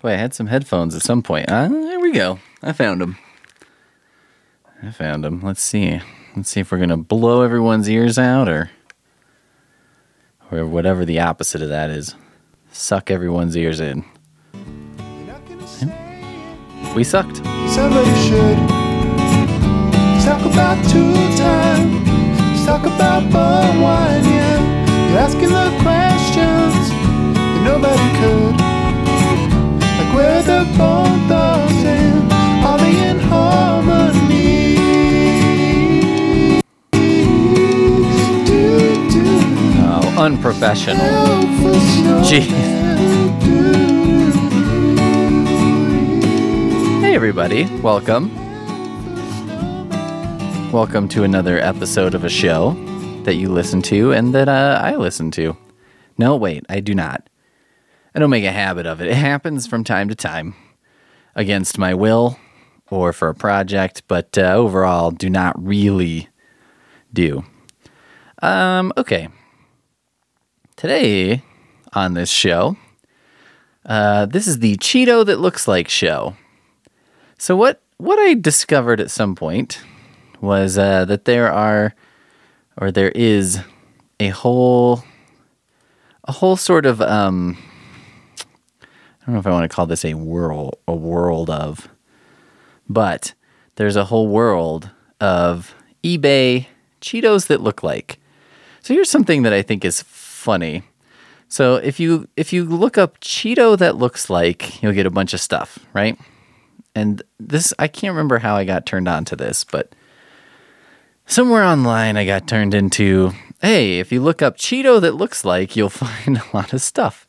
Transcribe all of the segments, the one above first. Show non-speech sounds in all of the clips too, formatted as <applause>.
Boy, I had some headphones at some point. Ah, there we go. I found them. I found them. Let's see. Let's see if we're gonna blow everyone's ears out, or or whatever the opposite of that is. Suck everyone's ears in. We sucked. Somebody should talk about two. Talk about wine, yeah. You're asking the questions that nobody could. Oh, unprofessional. Jeez. Hey, everybody. Welcome. Welcome to another episode of a show that you listen to and that uh, I listen to. No, wait, I do not. I don't make a habit of it. It happens from time to time against my will or for a project, but uh, overall, do not really do. Um, okay. Today on this show, uh, this is the Cheeto that looks like show. So what what I discovered at some point was uh, that there are, or there is, a whole, a whole sort of um, don't know if I want to call this a world, a world of, but there's a whole world of eBay Cheetos that look like. So here's something that I think is funny. So if you if you look up Cheeto that looks like, you'll get a bunch of stuff, right? And this I can't remember how I got turned on to this, but somewhere online I got turned into, hey, if you look up Cheeto that looks like, you'll <laughs> find a lot of stuff.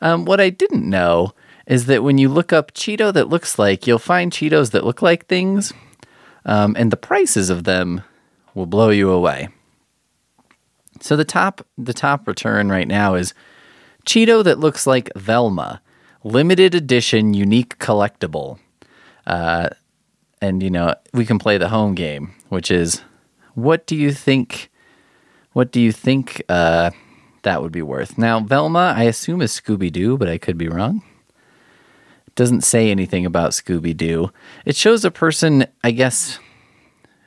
Um, what I didn't know is that when you look up Cheeto that looks like, you'll find Cheetos that look like things, um, and the prices of them will blow you away. So the top the top return right now is Cheeto that looks like Velma, limited edition, unique collectible. Uh, and you know we can play the home game, which is what do you think? What do you think uh, that would be worth? Now Velma, I assume is Scooby Doo, but I could be wrong. It doesn't say anything about Scooby Doo. It shows a person, I guess,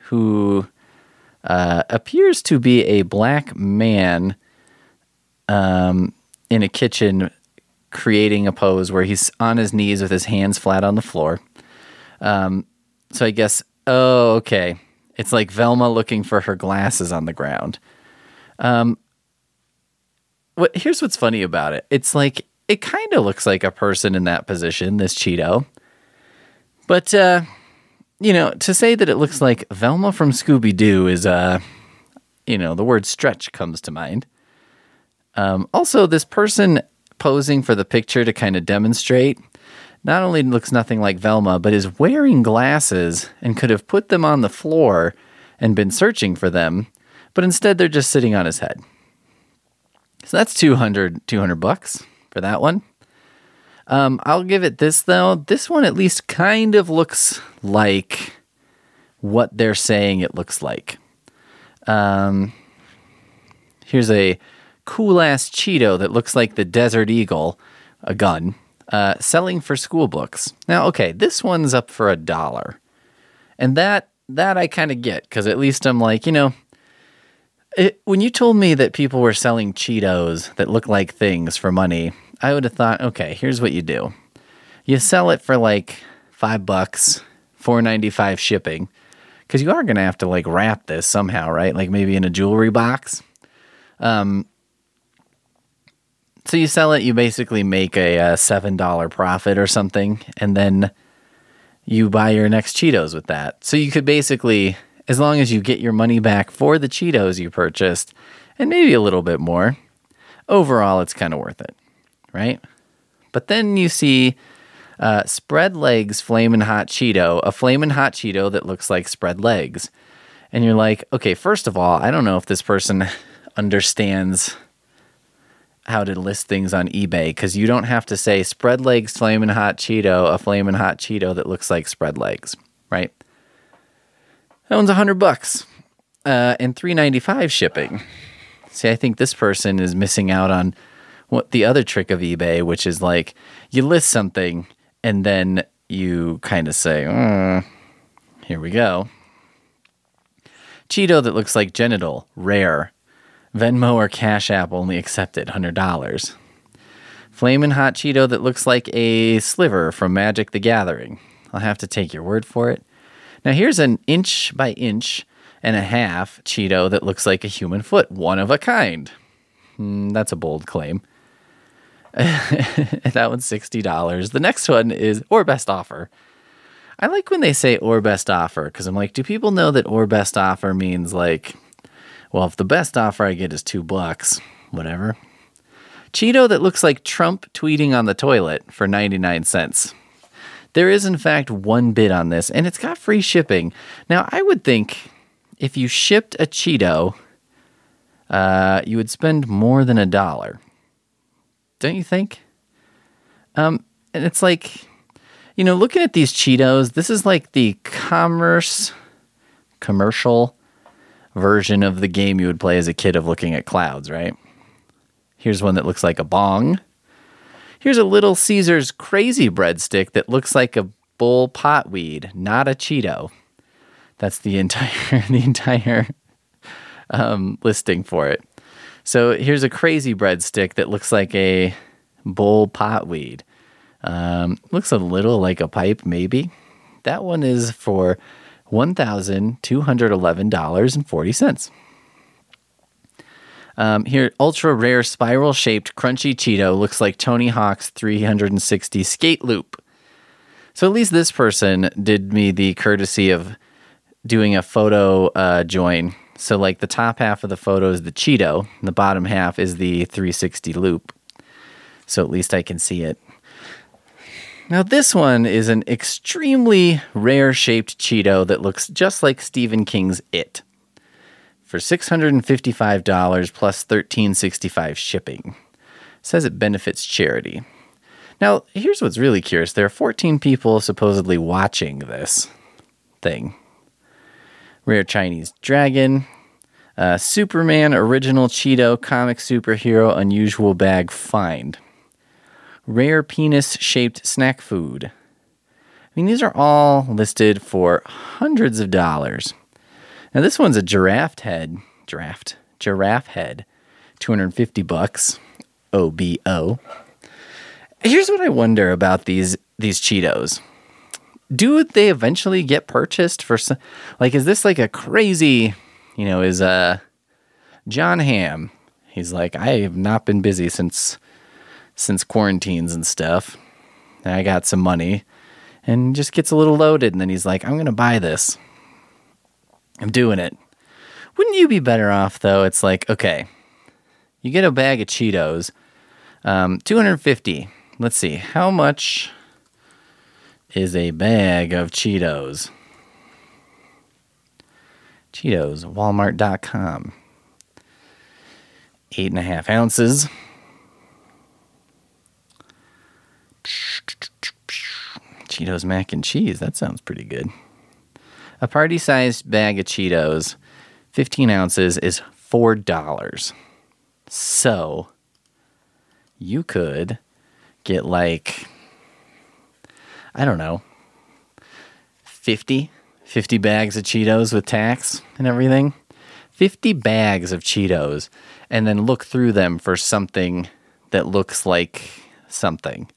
who uh, appears to be a black man um, in a kitchen creating a pose where he's on his knees with his hands flat on the floor. Um, so I guess, oh, okay. It's like Velma looking for her glasses on the ground. Um, what, here's what's funny about it it's like, it kind of looks like a person in that position, this Cheeto. But, uh, you know, to say that it looks like Velma from Scooby Doo is, uh, you know, the word stretch comes to mind. Um, also, this person posing for the picture to kind of demonstrate not only looks nothing like Velma, but is wearing glasses and could have put them on the floor and been searching for them, but instead they're just sitting on his head. So that's 200, 200 bucks for that one. Um, I'll give it this though. This one at least kind of looks like what they're saying it looks like. Um, here's a cool ass Cheeto that looks like the Desert Eagle, a gun, uh, selling for school books. Now, okay, this one's up for a dollar, and that that I kind of get because at least I'm like, you know, it, when you told me that people were selling Cheetos that look like things for money, I would have thought, okay, here's what you do: you sell it for like five bucks, four ninety five shipping, because you are gonna have to like wrap this somehow, right? Like maybe in a jewelry box. Um, so you sell it, you basically make a, uh seven dollar profit or something, and then you buy your next Cheetos with that. So you could basically, as long as you get your money back for the Cheetos you purchased, and maybe a little bit more, overall it's kind of worth it, right? But then you see uh, spread legs flamin' hot Cheeto, a flamin' hot Cheeto that looks like spread legs. And you're like, okay, first of all, I don't know if this person <laughs> understands how to list things on eBay because you don't have to say spread legs flamin' hot Cheeto, a flamin' hot Cheeto that looks like spread legs, right? That one's a hundred bucks uh, and three ninety five shipping. See, I think this person is missing out on what the other trick of eBay, which is like you list something and then you kind of say, "Mm, "Here we go." Cheeto that looks like genital, rare. Venmo or Cash App only accepted, $100. Flamin' Hot Cheeto that looks like a sliver from Magic the Gathering. I'll have to take your word for it. Now, here's an inch by inch and a half Cheeto that looks like a human foot, one of a kind. Hmm, that's a bold claim. <laughs> that one's $60. The next one is, or best offer. I like when they say or best offer because I'm like, do people know that or best offer means like, well, if the best offer I get is two bucks, whatever. Cheeto that looks like Trump tweeting on the toilet for 99 cents. There is, in fact, one bid on this, and it's got free shipping. Now, I would think if you shipped a Cheeto, uh, you would spend more than a dollar. Don't you think? Um, and it's like, you know, looking at these Cheetos, this is like the commerce commercial version of the game you would play as a kid of looking at clouds, right? Here's one that looks like a bong. Here's a little Caesar's crazy breadstick that looks like a bull potweed, not a Cheeto. That's the <laughs> entire the entire um, listing for it. So here's a crazy breadstick that looks like a bull potweed. Um, looks a little like a pipe, maybe. That one is for one thousand two hundred eleven dollars and forty cents. Um, here, ultra rare spiral shaped crunchy Cheeto looks like Tony Hawk's 360 skate loop. So at least this person did me the courtesy of doing a photo uh, join. So like the top half of the photo is the Cheeto, the bottom half is the 360 loop. So at least I can see it. Now this one is an extremely rare shaped Cheeto that looks just like Stephen King's It for $655 plus $1365 shipping. says it benefits charity. Now, here's what's really curious. There are 14 people supposedly watching this thing. Rare Chinese Dragon, uh, Superman Original Cheeto Comic Superhero Unusual Bag Find, Rare Penis Shaped Snack Food. I mean, these are all listed for hundreds of dollars. Now this one's a giraffe head, giraffe, giraffe head, 250 bucks, OBO. Here's what I wonder about these these Cheetos. Do they eventually get purchased for some, like is this like a crazy, you know, is uh Jon Hamm. he's like I have not been busy since since quarantines and stuff. And I got some money and just gets a little loaded and then he's like I'm going to buy this. I'm doing it. Wouldn't you be better off though? It's like, okay, you get a bag of Cheetos, um, 250. Let's see, how much is a bag of Cheetos? Cheetos, walmart.com. Eight and a half ounces. Cheetos mac and cheese. That sounds pretty good. A party sized bag of Cheetos, 15 ounces, is $4. So you could get like, I don't know, 50, 50 bags of Cheetos with tax and everything. 50 bags of Cheetos and then look through them for something that looks like something.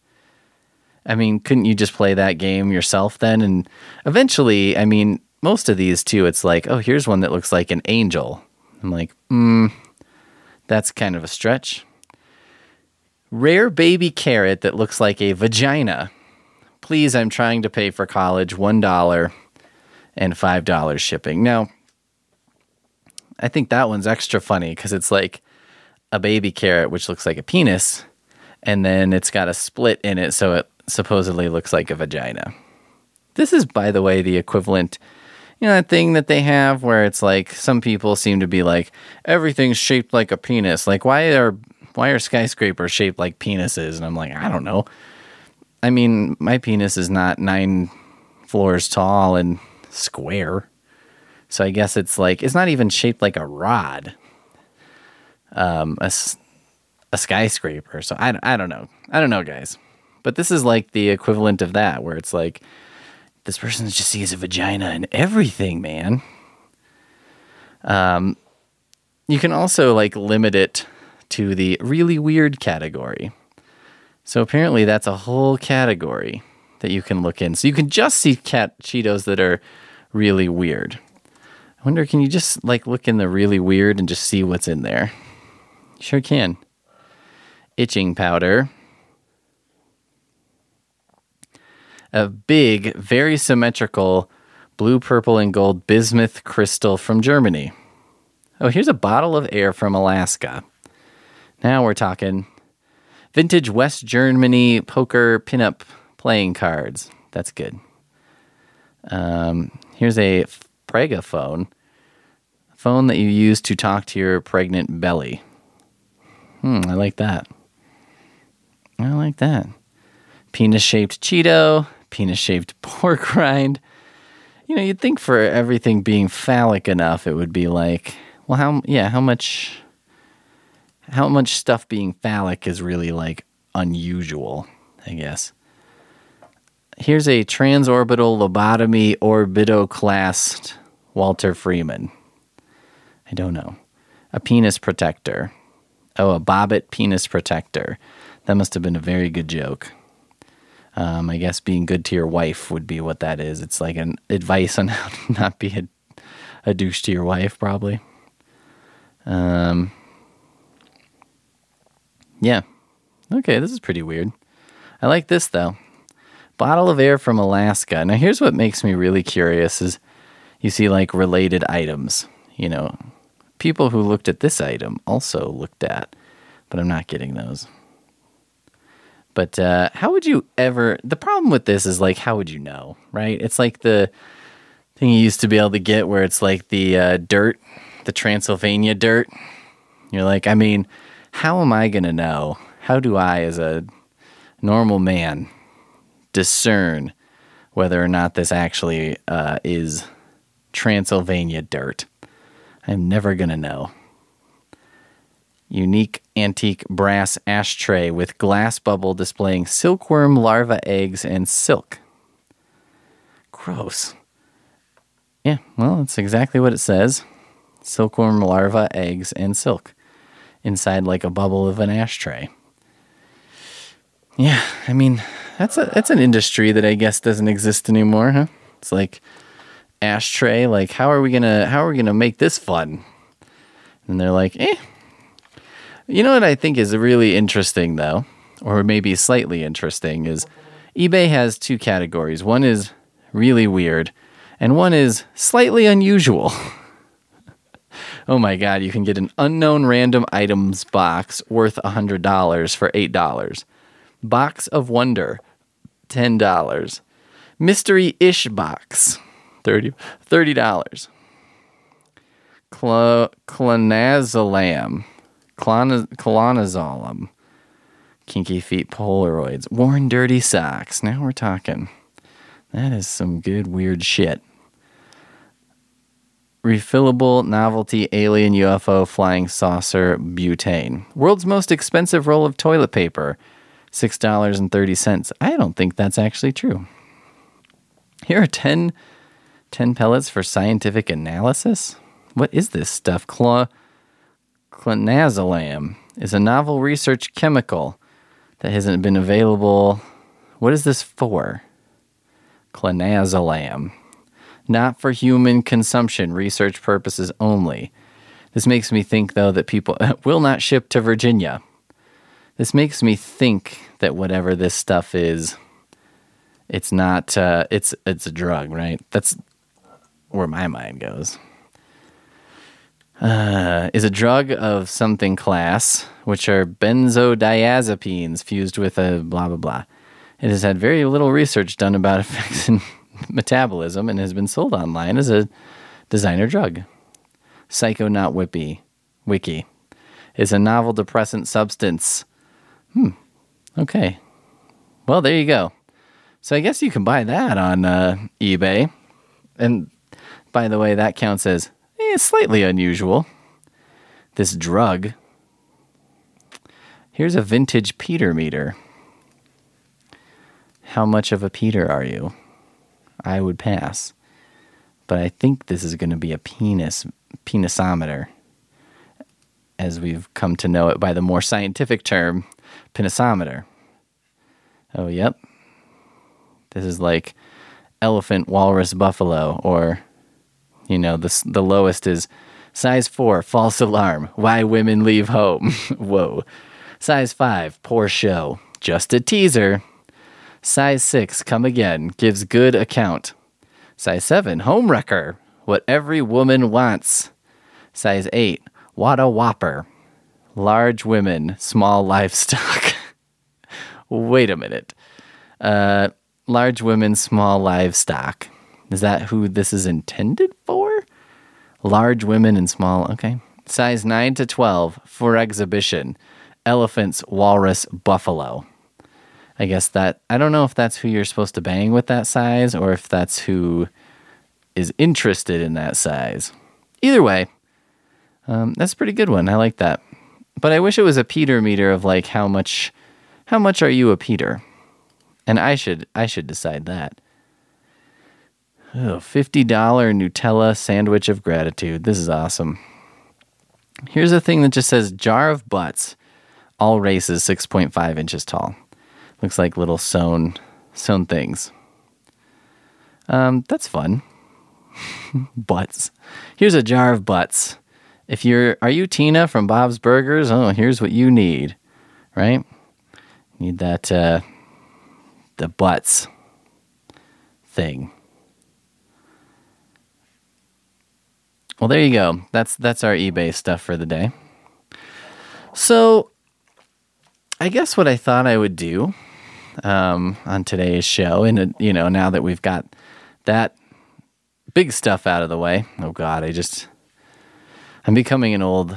I mean, couldn't you just play that game yourself then? And eventually, I mean, most of these too, it's like, oh, here's one that looks like an angel. I'm like, hmm, that's kind of a stretch. Rare baby carrot that looks like a vagina. Please, I'm trying to pay for college $1 and $5 shipping. Now, I think that one's extra funny because it's like a baby carrot, which looks like a penis, and then it's got a split in it, so it supposedly looks like a vagina. This is, by the way, the equivalent you know that thing that they have where it's like some people seem to be like everything's shaped like a penis. Like why are why are skyscrapers shaped like penises? And I'm like, I don't know. I mean, my penis is not nine floors tall and square. So I guess it's like it's not even shaped like a rod. Um, a, a skyscraper. So I, I don't know. I don't know, guys. But this is like the equivalent of that, where it's like this person just sees a vagina and everything, man. Um, you can also like limit it to the really weird category. So apparently that's a whole category that you can look in. So you can just see cat Cheetos that are really weird. I wonder, can you just like look in the really weird and just see what's in there? Sure can. Itching powder. A big, very symmetrical blue, purple, and gold bismuth crystal from Germany. Oh, here's a bottle of air from Alaska. Now we're talking vintage West Germany poker pinup playing cards. That's good. Um, here's a Prega phone, phone that you use to talk to your pregnant belly. Hmm, I like that. I like that. Penis shaped Cheeto, penis shaped <laughs> pork rind. You know, you'd think for everything being phallic enough, it would be like, well, how, yeah, how much, how much stuff being phallic is really like unusual, I guess. Here's a transorbital lobotomy orbitoclast Walter Freeman. I don't know. A penis protector. Oh, a Bobbitt penis protector. That must have been a very good joke. Um, I guess being good to your wife would be what that is. It's like an advice on <laughs> how to not be a, a douche to your wife, probably. Um, yeah. Okay, this is pretty weird. I like this though. Bottle of air from Alaska. Now here's what makes me really curious is you see like related items, you know. People who looked at this item also looked at, but I'm not getting those. But uh, how would you ever? The problem with this is like, how would you know, right? It's like the thing you used to be able to get where it's like the uh, dirt, the Transylvania dirt. You're like, I mean, how am I going to know? How do I, as a normal man, discern whether or not this actually uh, is Transylvania dirt? I'm never going to know unique antique brass ashtray with glass bubble displaying silkworm larva eggs and silk. Gross. Yeah, well, that's exactly what it says silkworm larva, eggs, and silk inside like a bubble of an ashtray. Yeah, I mean, that's a that's an industry that I guess doesn't exist anymore, huh? It's like ashtray, like how are we gonna how are we gonna make this fun? And they're like, eh, you know what I think is really interesting, though, or maybe slightly interesting, is eBay has two categories. One is really weird, and one is slightly unusual. <laughs> oh my God, you can get an unknown random items box worth $100 for $8. Box of Wonder, $10. Mystery Ish Box, $30. $30. Cl- Clonazolam, Clonazolam, Kinky Feet Polaroids, Worn Dirty Socks. Now we're talking. That is some good weird shit. Refillable novelty alien UFO flying saucer butane. World's most expensive roll of toilet paper, $6.30. I don't think that's actually true. Here are 10, 10 pellets for scientific analysis. What is this stuff? Claw clonazolam is a novel research chemical that hasn't been available. What is this for? Clonazolam. Not for human consumption, research purposes only. This makes me think, though, that people <laughs> will not ship to Virginia. This makes me think that whatever this stuff is, it's not. Uh, it's it's a drug, right? That's where my mind goes uh, is a drug of something class, which are benzodiazepines fused with a blah blah blah. It has had very little research done about <laughs> effects in metabolism and has been sold online as a designer drug. Psychonaut Whippy, Wiki is a novel depressant substance. Hmm. Okay. Well, there you go. So I guess you can buy that on uh, eBay. And by the way, that counts as eh, slightly unusual. This drug. Here's a vintage Peter meter. How much of a Peter are you? I would pass. But I think this is going to be a penis penisometer as we've come to know it by the more scientific term penisometer. Oh, yep. This is like elephant, walrus, buffalo, or, you know, the, the lowest is size 4, false alarm, why women leave home. <laughs> Whoa. Size 5, poor show, just a teaser. Size 6, come again, gives good account. Size 7, home wrecker, what every woman wants. Size 8, what a whopper. Large women, small livestock. <laughs> Wait a minute. Uh, large women, small livestock. Is that who this is intended for? Large women and small, okay. Size 9 to 12 for exhibition. Elephants, walrus, buffalo. I guess that, I don't know if that's who you're supposed to bang with that size or if that's who is interested in that size. Either way, um, that's a pretty good one. I like that. But I wish it was a Peter meter of like how much, how much are you a Peter? And I should, I should decide that. Oh, $50 Nutella sandwich of gratitude. This is awesome. Here's a thing that just says jar of butts, all races 6.5 inches tall. Looks like little sewn sewn things. Um, that's fun. <laughs> butts. Here's a jar of butts. If you're are you Tina from Bob's Burgers? Oh, here's what you need. Right? Need that uh the butts thing. Well, there you go. That's that's our eBay stuff for the day. So, I guess what I thought I would do um, on today's show, and uh, you know, now that we've got that big stuff out of the way. Oh God, I just I'm becoming an old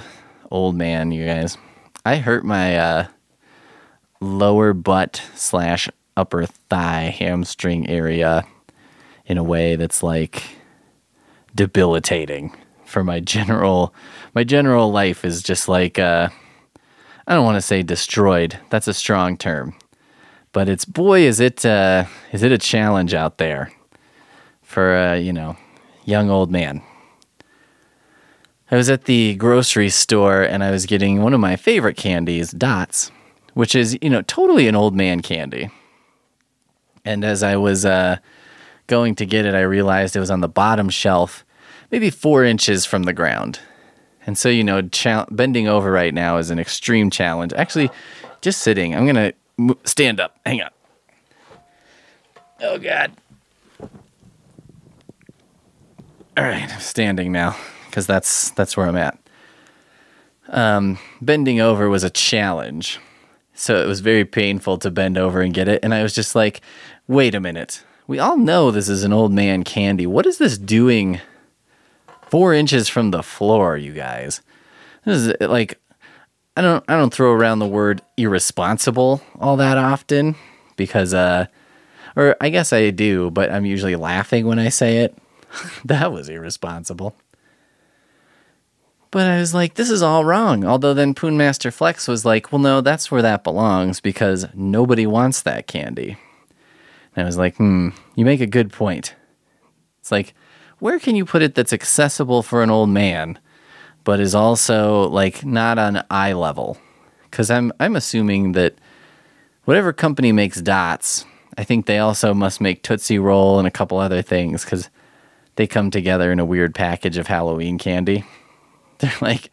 old man, you guys. I hurt my uh, lower butt slash upper thigh hamstring area in a way that's like debilitating for my general my general life is just like uh I don't want to say destroyed. That's a strong term. But it's boy is it uh is it a challenge out there for uh, you know, young old man. I was at the grocery store and I was getting one of my favorite candies, Dots, which is, you know, totally an old man candy. And as I was uh, going to get it, I realized it was on the bottom shelf, maybe four inches from the ground. And so, you know, cha- bending over right now is an extreme challenge. Actually, just sitting, I'm going to stand up. Hang on. Oh, God. All right, I'm standing now because that's that's where I'm at. Um, bending over was a challenge, so it was very painful to bend over and get it. And I was just like, "Wait a minute! We all know this is an old man candy. What is this doing four inches from the floor, you guys? This is like." I don't I don't throw around the word irresponsible all that often because uh or I guess I do, but I'm usually laughing when I say it. <laughs> that was irresponsible. But I was like, this is all wrong. Although then Poon Master Flex was like, well, no, that's where that belongs because nobody wants that candy. And I was like, hmm, you make a good point. It's like, where can you put it that's accessible for an old man, but is also like not on eye level? Because I'm I'm assuming that whatever company makes dots, I think they also must make Tootsie Roll and a couple other things because they come together in a weird package of Halloween candy. <laughs> They're like,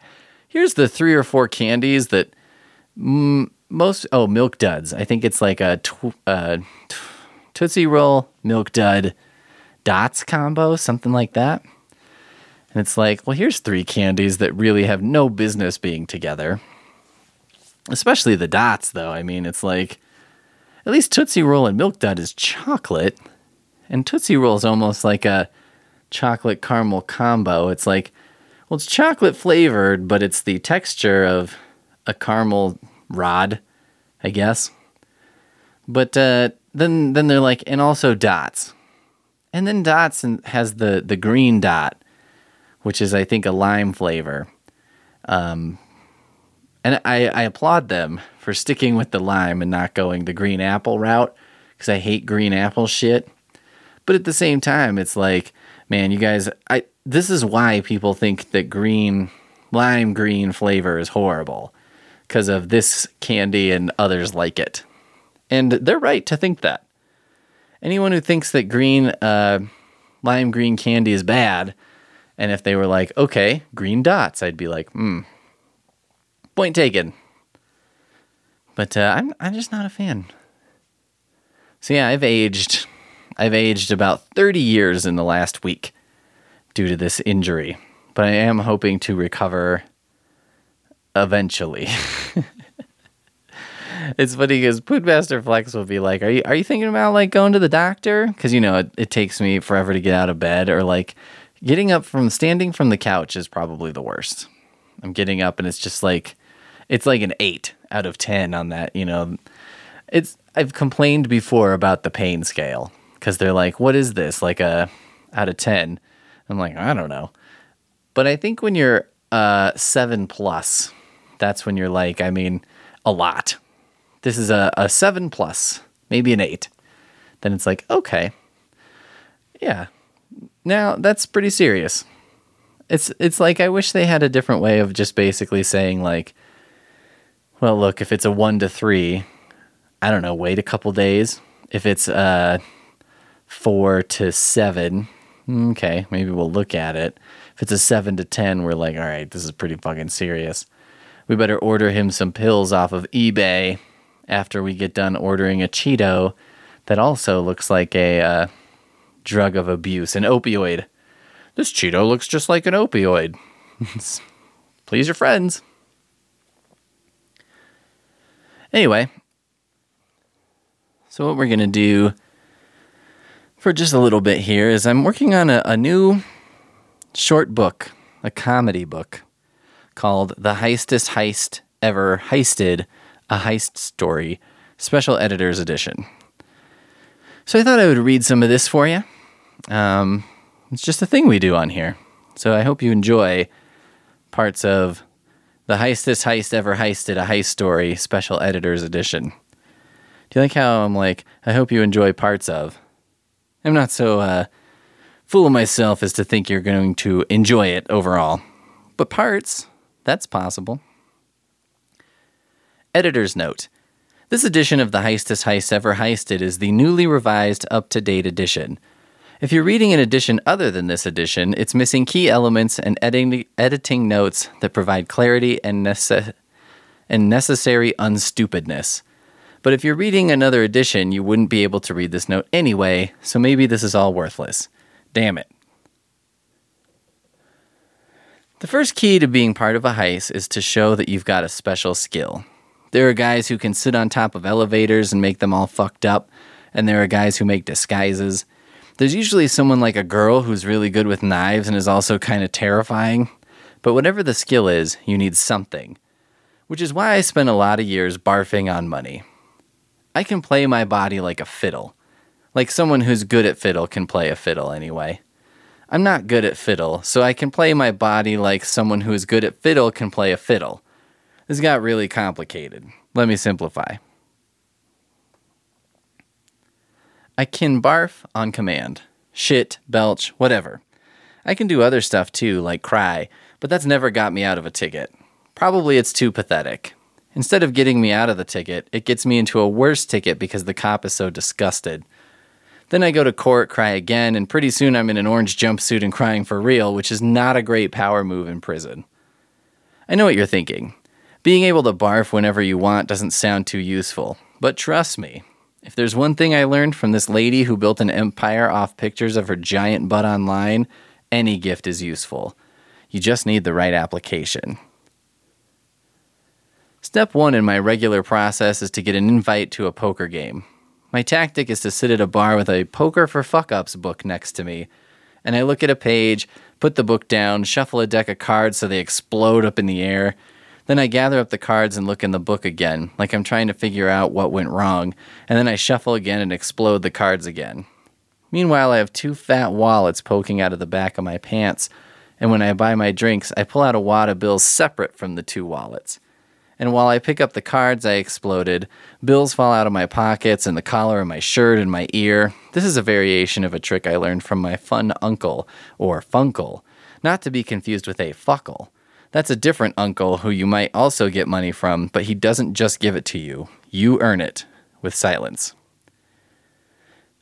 here's the three or four candies that mm, most, oh, Milk Duds. I think it's like a tw- uh, Tootsie Roll, Milk Dud, Dots combo, something like that. And it's like, well, here's three candies that really have no business being together. Especially the dots, though. I mean, it's like, at least Tootsie Roll and Milk Dud is chocolate. And Tootsie Roll is almost like a chocolate caramel combo. It's like, well, it's chocolate flavored, but it's the texture of a caramel rod, I guess. But uh, then then they're like, and also dots, and then dots and has the the green dot, which is I think a lime flavor. Um, And I, I applaud them for sticking with the lime and not going the green apple route because I hate green apple shit. But at the same time, it's like, man, you guys, I this is why people think that green lime green flavor is horrible because of this candy and others like it. And they're right to think that. Anyone who thinks that green uh, lime green candy is bad, and if they were like, okay, green dots, I'd be like, hmm, point taken. But uh, I'm I'm just not a fan. So yeah, I've aged, I've aged about 30 years in the last week due to this injury, but I am hoping to recover eventually. <laughs> it's funny because Foodmaster Flex will be like, "Are you are you thinking about like going to the doctor?" Because you know it, it takes me forever to get out of bed, or like getting up from standing from the couch is probably the worst. I'm getting up and it's just like it's like an eight out of ten on that. You know, it's I've complained before about the pain scale because they're like, "What is this?" Like a out of ten. I'm like, I don't know, but I think when you're uh seven plus, that's when you're like, I mean, a lot. This is a, a seven plus, maybe an eight. Then it's like, okay, yeah. Now that's pretty serious. It's it's like I wish they had a different way of just basically saying like, well, look, if it's a one to three, I don't know, wait a couple days. If it's uh four to seven, okay, maybe we'll look at it. If it's a seven to ten, we're like, all right, this is pretty fucking serious. We better order him some pills off of eBay after we get done ordering a Cheeto that also looks like a uh, drug of abuse, an opioid. This Cheeto looks just like an opioid. <laughs> Please your friends. Anyway, so what we're going to do for just a little bit here is I'm working on a, a new short book, a comedy book called The Heistest Heist Ever Heisted, a Heist Story, Special Editor's Edition. So I thought I would read some of this for you. Um, it's just a thing we do on here. So I hope you enjoy parts of The Heistest Heist Ever Heisted, a Heist Story, Special Editor's Edition. Do you like how I'm like, I hope you enjoy parts of? I'm not so uh, full of myself as to think you're going to enjoy it overall. But parts, that's possible. Editor's note. This edition of the Heistest Heist Ever Heisted is the newly revised, up to date edition. If you're reading an edition other than this edition, it's missing key elements and editing, editing notes that provide clarity and, nece- and necessary unstupidness. But if you're reading another edition, you wouldn't be able to read this note anyway, so maybe this is all worthless. Damn it. The first key to being part of a heist is to show that you've got a special skill. There are guys who can sit on top of elevators and make them all fucked up, and there are guys who make disguises. There's usually someone like a girl who's really good with knives and is also kind of terrifying. But whatever the skill is, you need something. Which is why I spent a lot of years barfing on money. I can play my body like a fiddle. Like someone who's good at fiddle can play a fiddle anyway. I'm not good at fiddle, so I can play my body like someone who is good at fiddle can play a fiddle. This got really complicated. Let me simplify. I can barf on command. Shit, belch, whatever. I can do other stuff too, like cry, but that's never got me out of a ticket. Probably it's too pathetic. Instead of getting me out of the ticket, it gets me into a worse ticket because the cop is so disgusted. Then I go to court, cry again, and pretty soon I'm in an orange jumpsuit and crying for real, which is not a great power move in prison. I know what you're thinking. Being able to barf whenever you want doesn't sound too useful, but trust me, if there's one thing I learned from this lady who built an empire off pictures of her giant butt online, any gift is useful. You just need the right application. Step one in my regular process is to get an invite to a poker game. My tactic is to sit at a bar with a Poker for Fuck Ups book next to me, and I look at a page, put the book down, shuffle a deck of cards so they explode up in the air. Then I gather up the cards and look in the book again, like I'm trying to figure out what went wrong, and then I shuffle again and explode the cards again. Meanwhile, I have two fat wallets poking out of the back of my pants, and when I buy my drinks, I pull out a wad of bills separate from the two wallets. And while I pick up the cards, I exploded. Bills fall out of my pockets and the collar of my shirt and my ear. This is a variation of a trick I learned from my fun uncle, or funkle, not to be confused with a fuckle. That's a different uncle who you might also get money from, but he doesn't just give it to you. You earn it with silence.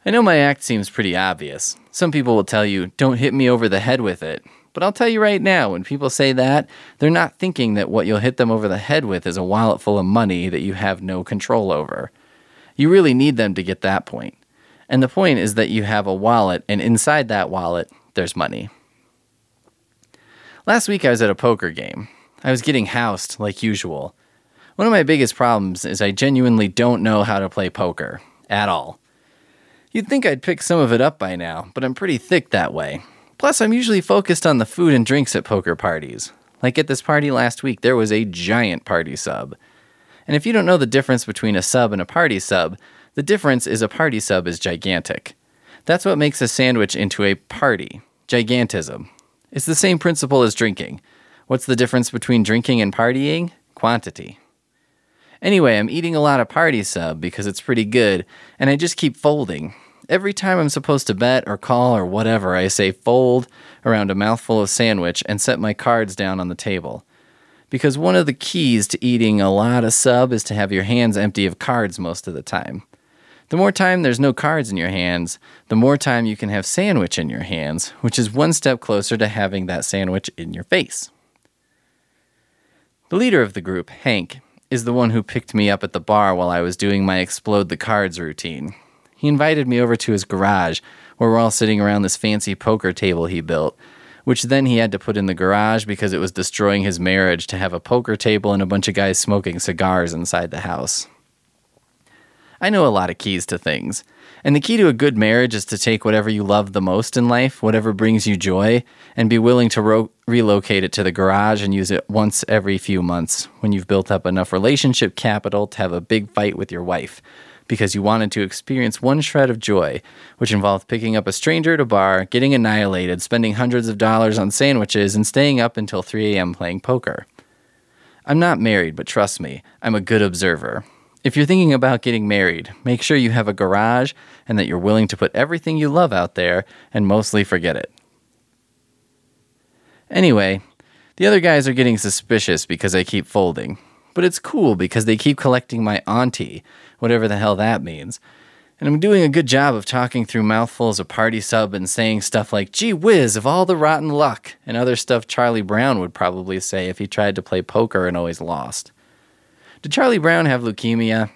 I know my act seems pretty obvious. Some people will tell you, don't hit me over the head with it. But I'll tell you right now, when people say that, they're not thinking that what you'll hit them over the head with is a wallet full of money that you have no control over. You really need them to get that point. And the point is that you have a wallet, and inside that wallet, there's money. Last week I was at a poker game. I was getting housed, like usual. One of my biggest problems is I genuinely don't know how to play poker. At all. You'd think I'd pick some of it up by now, but I'm pretty thick that way. Plus, I'm usually focused on the food and drinks at poker parties. Like at this party last week, there was a giant party sub. And if you don't know the difference between a sub and a party sub, the difference is a party sub is gigantic. That's what makes a sandwich into a party gigantism. It's the same principle as drinking. What's the difference between drinking and partying? Quantity. Anyway, I'm eating a lot of party sub because it's pretty good, and I just keep folding. Every time I'm supposed to bet or call or whatever, I say fold around a mouthful of sandwich and set my cards down on the table. Because one of the keys to eating a lot of sub is to have your hands empty of cards most of the time. The more time there's no cards in your hands, the more time you can have sandwich in your hands, which is one step closer to having that sandwich in your face. The leader of the group, Hank, is the one who picked me up at the bar while I was doing my explode the cards routine. He invited me over to his garage, where we're all sitting around this fancy poker table he built, which then he had to put in the garage because it was destroying his marriage to have a poker table and a bunch of guys smoking cigars inside the house. I know a lot of keys to things. And the key to a good marriage is to take whatever you love the most in life, whatever brings you joy, and be willing to ro- relocate it to the garage and use it once every few months when you've built up enough relationship capital to have a big fight with your wife because you wanted to experience one shred of joy, which involved picking up a stranger at a bar, getting annihilated, spending hundreds of dollars on sandwiches, and staying up until 3 a.m. playing poker. I'm not married, but trust me, I'm a good observer. If you're thinking about getting married, make sure you have a garage and that you're willing to put everything you love out there and mostly forget it. Anyway, the other guys are getting suspicious because I keep folding. But it's cool because they keep collecting my auntie, whatever the hell that means. And I'm doing a good job of talking through mouthfuls of party sub and saying stuff like, gee whiz, of all the rotten luck, and other stuff Charlie Brown would probably say if he tried to play poker and always lost. Did Charlie Brown have leukemia?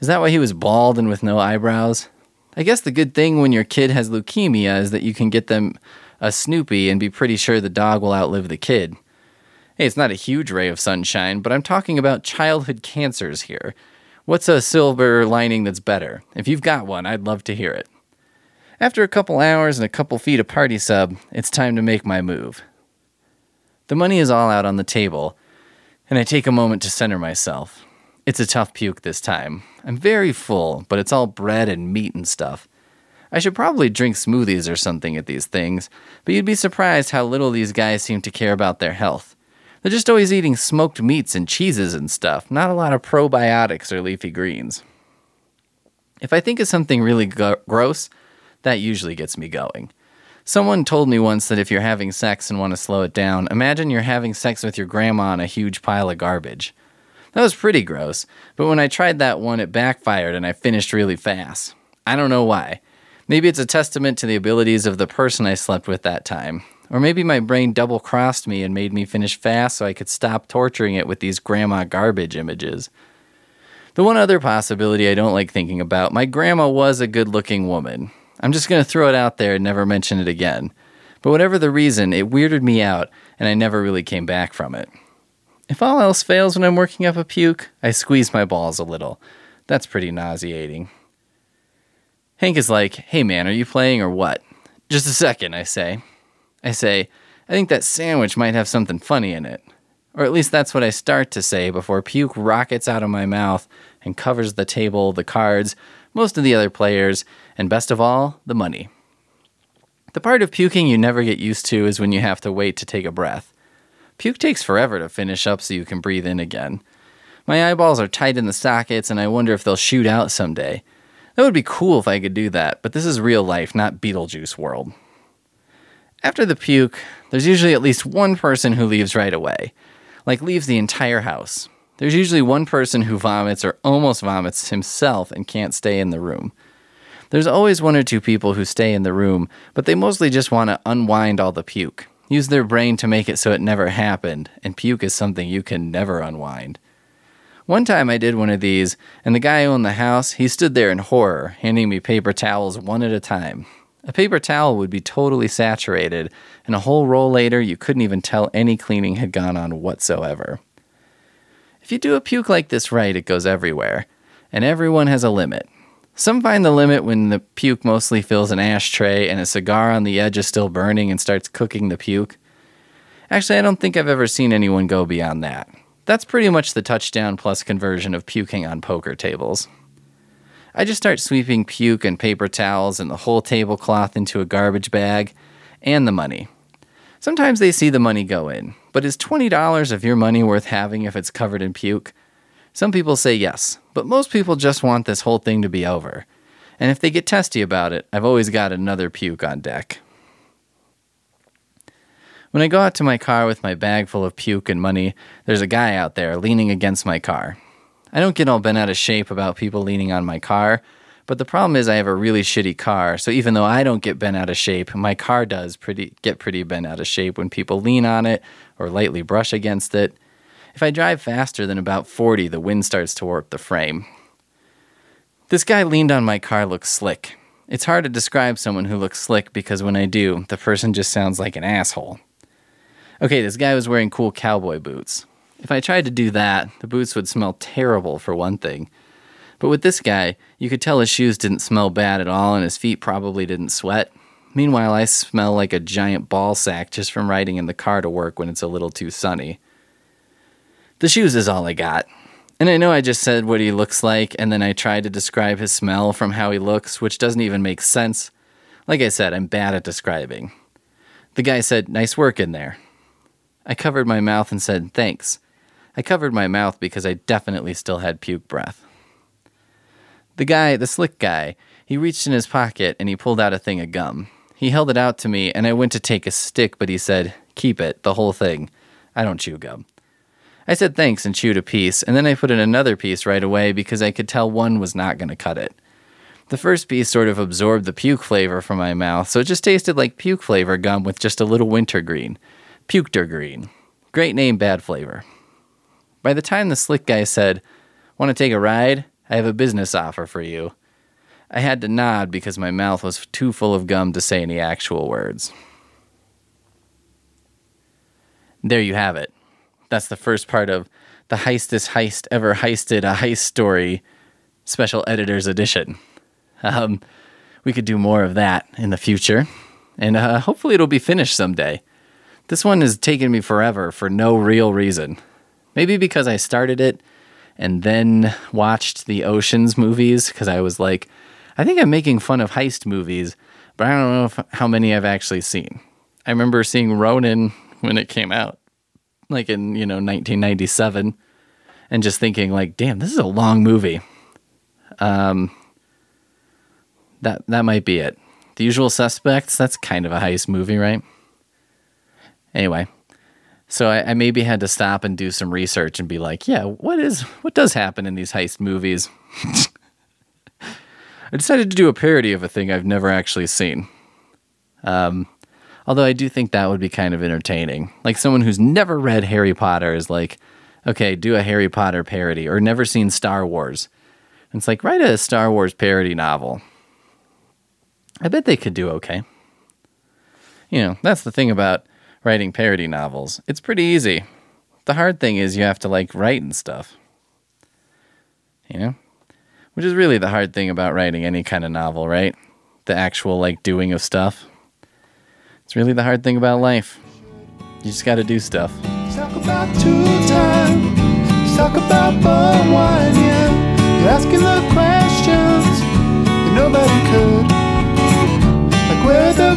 Is that why he was bald and with no eyebrows? I guess the good thing when your kid has leukemia is that you can get them a Snoopy and be pretty sure the dog will outlive the kid. Hey, it's not a huge ray of sunshine, but I'm talking about childhood cancers here. What's a silver lining that's better? If you've got one, I'd love to hear it. After a couple hours and a couple feet of party sub, it's time to make my move. The money is all out on the table, and I take a moment to center myself. It's a tough puke this time. I'm very full, but it's all bread and meat and stuff. I should probably drink smoothies or something at these things, but you'd be surprised how little these guys seem to care about their health. They're just always eating smoked meats and cheeses and stuff, not a lot of probiotics or leafy greens. If I think of something really gross, that usually gets me going. Someone told me once that if you're having sex and want to slow it down, imagine you're having sex with your grandma on a huge pile of garbage. That was pretty gross, but when I tried that one, it backfired and I finished really fast. I don't know why. Maybe it's a testament to the abilities of the person I slept with that time. Or maybe my brain double crossed me and made me finish fast so I could stop torturing it with these grandma garbage images. The one other possibility I don't like thinking about my grandma was a good looking woman. I'm just going to throw it out there and never mention it again. But whatever the reason, it weirded me out and I never really came back from it. If all else fails when I'm working up a puke, I squeeze my balls a little. That's pretty nauseating. Hank is like, hey man, are you playing or what? Just a second, I say. I say, I think that sandwich might have something funny in it. Or at least that's what I start to say before puke rockets out of my mouth and covers the table, the cards, most of the other players, and best of all, the money. The part of puking you never get used to is when you have to wait to take a breath. Puke takes forever to finish up so you can breathe in again. My eyeballs are tight in the sockets, and I wonder if they'll shoot out someday. That would be cool if I could do that, but this is real life, not Beetlejuice world. After the puke, there's usually at least one person who leaves right away, like leaves the entire house. There's usually one person who vomits or almost vomits himself and can't stay in the room. There's always one or two people who stay in the room, but they mostly just want to unwind all the puke. Use their brain to make it so it never happened, and puke is something you can never unwind. One time I did one of these, and the guy who owned the house, he stood there in horror, handing me paper towels one at a time. A paper towel would be totally saturated, and a whole roll later, you couldn't even tell any cleaning had gone on whatsoever. If you do a puke like this right, it goes everywhere, and everyone has a limit. Some find the limit when the puke mostly fills an ashtray and a cigar on the edge is still burning and starts cooking the puke. Actually, I don't think I've ever seen anyone go beyond that. That's pretty much the touchdown plus conversion of puking on poker tables. I just start sweeping puke and paper towels and the whole tablecloth into a garbage bag and the money. Sometimes they see the money go in, but is $20 of your money worth having if it's covered in puke? Some people say yes, but most people just want this whole thing to be over. And if they get testy about it, I've always got another puke on deck. When I go out to my car with my bag full of puke and money, there's a guy out there leaning against my car. I don't get all bent out of shape about people leaning on my car, but the problem is I have a really shitty car, so even though I don't get bent out of shape, my car does pretty get pretty bent out of shape when people lean on it or lightly brush against it. If I drive faster than about 40, the wind starts to warp the frame. This guy leaned on my car looks slick. It's hard to describe someone who looks slick because when I do, the person just sounds like an asshole. Okay, this guy was wearing cool cowboy boots. If I tried to do that, the boots would smell terrible for one thing. But with this guy, you could tell his shoes didn't smell bad at all and his feet probably didn't sweat. Meanwhile, I smell like a giant ball sack just from riding in the car to work when it's a little too sunny. The shoes is all I got. And I know I just said what he looks like, and then I tried to describe his smell from how he looks, which doesn't even make sense. Like I said, I'm bad at describing. The guy said, Nice work in there. I covered my mouth and said, Thanks. I covered my mouth because I definitely still had puke breath. The guy, the slick guy, he reached in his pocket and he pulled out a thing of gum. He held it out to me, and I went to take a stick, but he said, Keep it, the whole thing. I don't chew gum. I said thanks and chewed a piece, and then I put in another piece right away because I could tell one was not going to cut it. The first piece sort of absorbed the puke flavor from my mouth, so it just tasted like puke flavor gum with just a little wintergreen. Puketergreen. Great name, bad flavor. By the time the slick guy said, Want to take a ride? I have a business offer for you. I had to nod because my mouth was too full of gum to say any actual words. There you have it. That's the first part of the heistest heist ever heisted a heist story special editors edition. Um, we could do more of that in the future, and uh, hopefully it'll be finished someday. This one has taken me forever for no real reason. Maybe because I started it and then watched the Oceans movies because I was like, I think I'm making fun of heist movies, but I don't know if, how many I've actually seen. I remember seeing Ronin when it came out like in you know 1997 and just thinking like damn this is a long movie. Um that that might be it. The usual suspects that's kind of a heist movie right? Anyway so I, I maybe had to stop and do some research and be like yeah what is what does happen in these heist movies? <laughs> I decided to do a parody of a thing i've never actually seen. Um Although I do think that would be kind of entertaining. Like someone who's never read Harry Potter is like, okay, do a Harry Potter parody or never seen Star Wars. And it's like, write a Star Wars parody novel. I bet they could do okay. You know, that's the thing about writing parody novels. It's pretty easy. The hard thing is you have to like write and stuff. You know? Which is really the hard thing about writing any kind of novel, right? The actual like doing of stuff. It's really the hard thing about life. You just got to do stuff. Talk about two talk about one, yeah. You're asking the questions that nobody could. Like where the